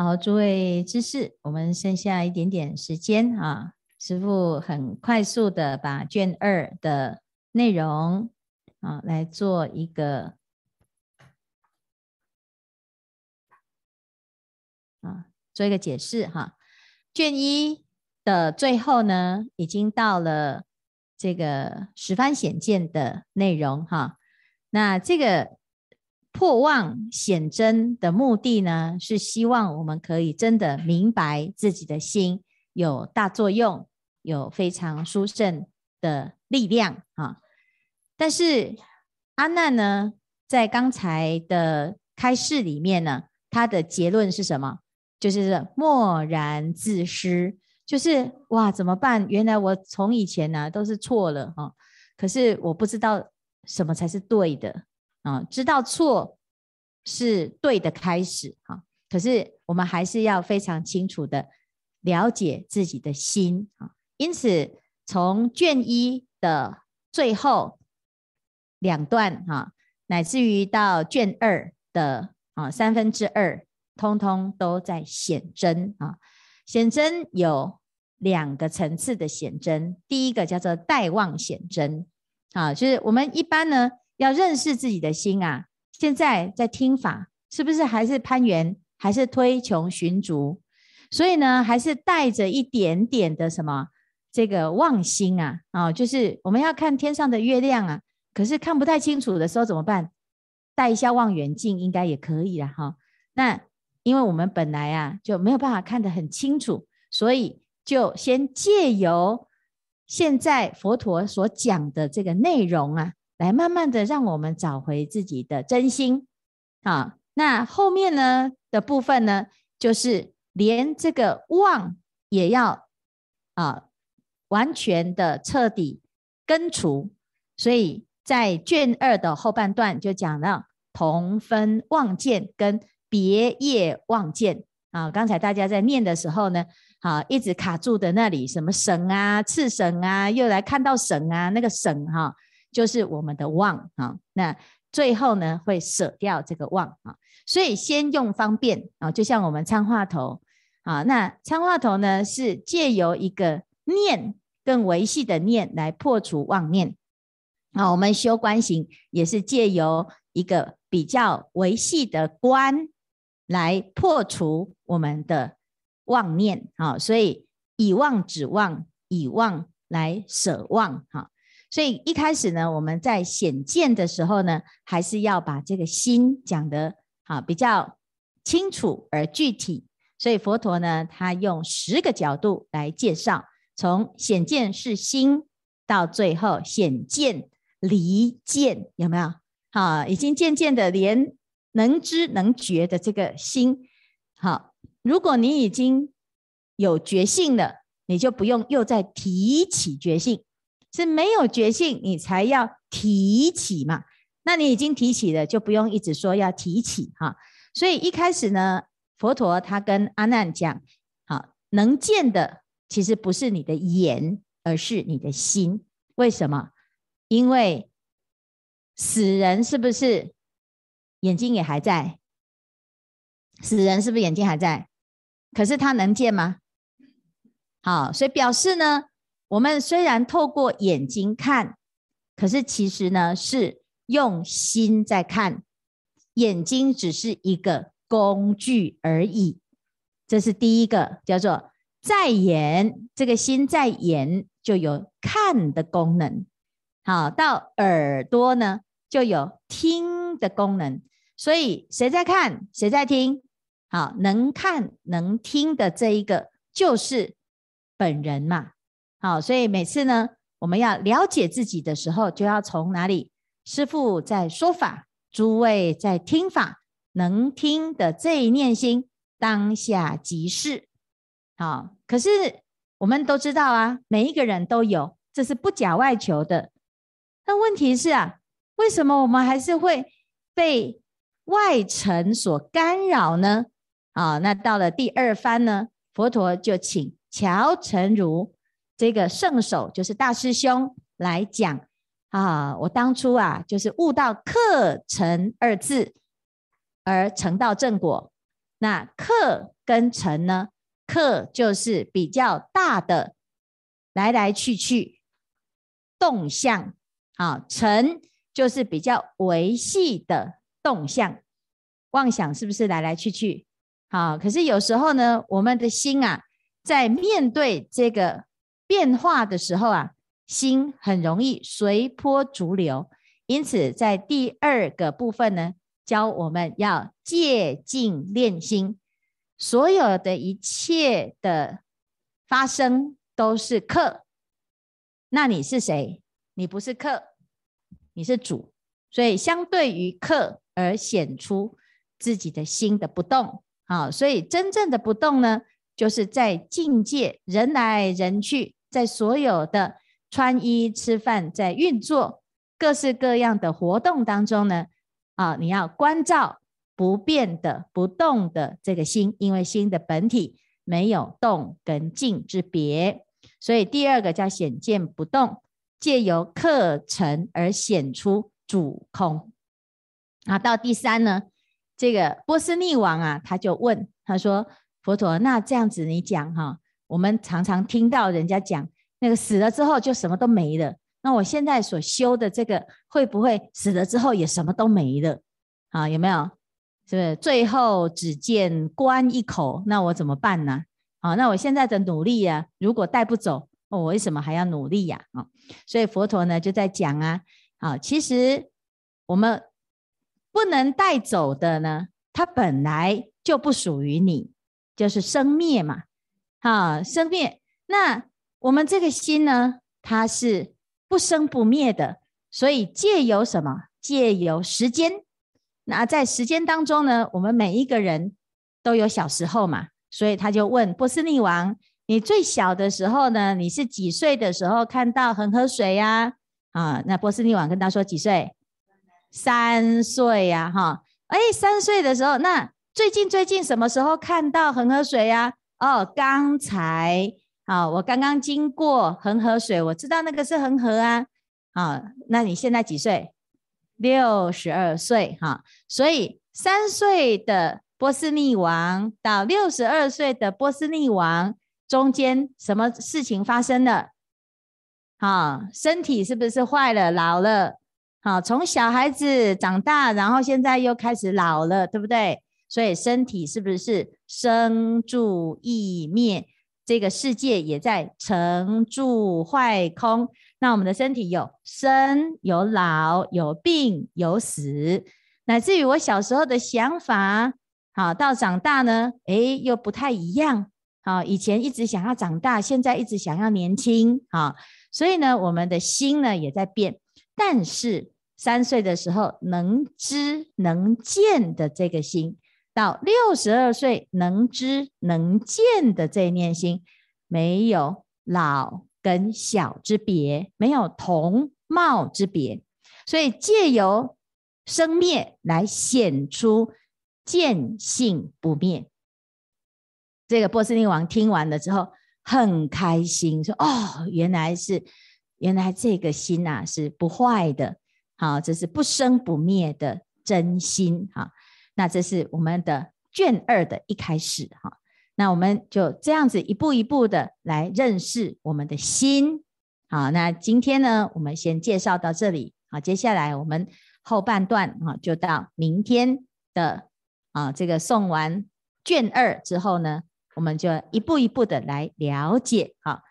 好，诸位知识，我们剩下一点点时间啊，师傅很快速的把卷二的内容啊来做一个啊做一个解释哈。卷一的最后呢，已经到了这个十番显见的内容哈。那这个。破妄显真的目的呢，是希望我们可以真的明白自己的心有大作用，有非常殊胜的力量啊。但是阿难呢，在刚才的开示里面呢，他的结论是什么？就是默然自失，就是哇，怎么办？原来我从以前呢、都是错了哈，可是我不知道什么才是对的。啊，知道错是对的开始哈，可是我们还是要非常清楚的了解自己的心啊。因此，从卷一的最后两段哈，乃至于到卷二的啊三分之二，通通都在显真啊。显真有两个层次的显真，第一个叫做待望显真啊，就是我们一般呢。要认识自己的心啊！现在在听法，是不是还是攀缘，还是推穷寻逐？所以呢，还是带着一点点的什么这个望心啊？啊，就是我们要看天上的月亮啊，可是看不太清楚的时候怎么办？带一下望远镜应该也可以了哈。那因为我们本来啊就没有办法看得很清楚，所以就先借由现在佛陀所讲的这个内容啊。来慢慢的让我们找回自己的真心啊！那后面呢的部分呢，就是连这个妄也要啊完全的彻底根除。所以在卷二的后半段就讲到同分妄见跟别业妄见啊。刚才大家在念的时候呢，好一直卡住的那里，什么省啊、次省啊，又来看到省啊，那个省哈、就是我们的妄啊，那最后呢会舍掉这个妄啊，所以先用方便啊，就像我们参话头啊，那参话头呢是借由一个念更维系的念来破除妄念啊，我们修观行也是借由一个比较维系的观来破除我们的妄念啊，所以以妄止妄，以妄来舍妄哈。所以一开始呢，我们在显见的时候呢，还是要把这个心讲得好比较清楚而具体。所以佛陀呢，他用十个角度来介绍，从显见是心到最后显见离见，有没有？好，已经渐渐的连能知能觉的这个心，好，如果你已经有觉性了，你就不用又再提起觉性。是没有觉性，你才要提起嘛。那你已经提起了，就不用一直说要提起哈。所以一开始呢，佛陀他跟阿难讲，好，能见的其实不是你的眼，而是你的心。为什么？因为死人是不是眼睛也还在？死人是不是眼睛还在？可是他能见吗？好，所以表示呢。我们虽然透过眼睛看，可是其实呢是用心在看，眼睛只是一个工具而已。这是第一个，叫做在眼，这个心在眼就有看的功能。好，到耳朵呢就有听的功能。所以谁在看，谁在听？好，能看能听的这一个就是本人嘛。好，所以每次呢，我们要了解自己的时候，就要从哪里？师父在说法，诸位在听法，能听的这一念心，当下即是。好，可是我们都知道啊，每一个人都有，这是不假外求的。那问题是啊，为什么我们还是会被外尘所干扰呢？啊，那到了第二番呢，佛陀就请乔成如。这个圣手就是大师兄来讲啊，我当初啊就是悟到客尘二字而成道正果，那克跟成呢？克就是比较大的来来去去动向，啊，成就是比较维系的动向。妄想是不是来来去去？好，可是有时候呢，我们的心啊，在面对这个变化的时候啊，心很容易随波逐流。因此，在第二个部分呢，教我们要戒静练心，所有的一切的发生都是客。那你是谁？你不是客，你是主。所以，相对于客而显出自己的心的不动。好，所以真正的不动呢，就是在境界，人来人去，在所有的穿衣吃饭，在运作各式各样的活动当中呢，啊，你要关照不变的不动的这个心，因为心的本体没有动跟静之别，所以第二个叫显见不动，借由课程而显出主空。啊，到第三呢？这个波斯匿王啊，他就问他说：“佛陀，那这样子你讲哈，我们常常听到人家讲，那个死了之后就什么都没了。那我现在所修的这个，会不会死了之后也什么都没了？啊，有没有？是不是？最后只见棺一口，那我怎么办呢？啊，那我现在的努力呀，如果带不走，我为什么还要努力呀？啊，所以佛陀呢就在讲啊，啊，其实我们。不能带走的呢，它本来就不属于你，就是生灭嘛，啊，生灭。那我们这个心呢，它是不生不灭的，所以借由什么？借由时间。那在时间当中呢，我们每一个人都有小时候嘛，所以他就问波斯匿王：你最小的时候呢？你是几岁的时候看到恒河水呀？啊，那波斯匿王跟他说几岁？三岁呀，哈，哎，三岁的时候，那最近最近什么时候看到恒河水呀？哦，刚才，啊，我刚刚经过恒河水，我知道那个是恒河啊，啊，那你现在几岁？六十二岁，哈，所以三岁的波斯匿王到六十二岁的波斯匿王中间什么事情发生了？好，身体是不是坏了，老了？好，从小孩子长大，然后现在又开始老了，对不对？所以身体是不是生住异灭？这个世界也在成住坏空。那我们的身体有生、有老、有病、有死，乃至于我小时候的想法，好，到长大呢，诶，又不太一样。好，以前一直想要长大，现在一直想要年轻。好，所以呢，我们的心呢也在变。但是三岁的时候能知能见的这个心，到六十二岁能知能见的这念心，没有老跟小之别，没有同貌之别，所以借由生灭来显出见性不灭。这个波斯匿王听完了之后很开心，说：“哦，原来是。”原来这个心呐、啊、是不坏的，好，这是不生不灭的真心，啊。那这是我们的卷二的一开始，哈。那我们就这样子一步一步的来认识我们的心，好。那今天呢，我们先介绍到这里，好。接下来我们后半段，哈，就到明天的啊，这个送完卷二之后呢，我们就一步一步的来了解，好。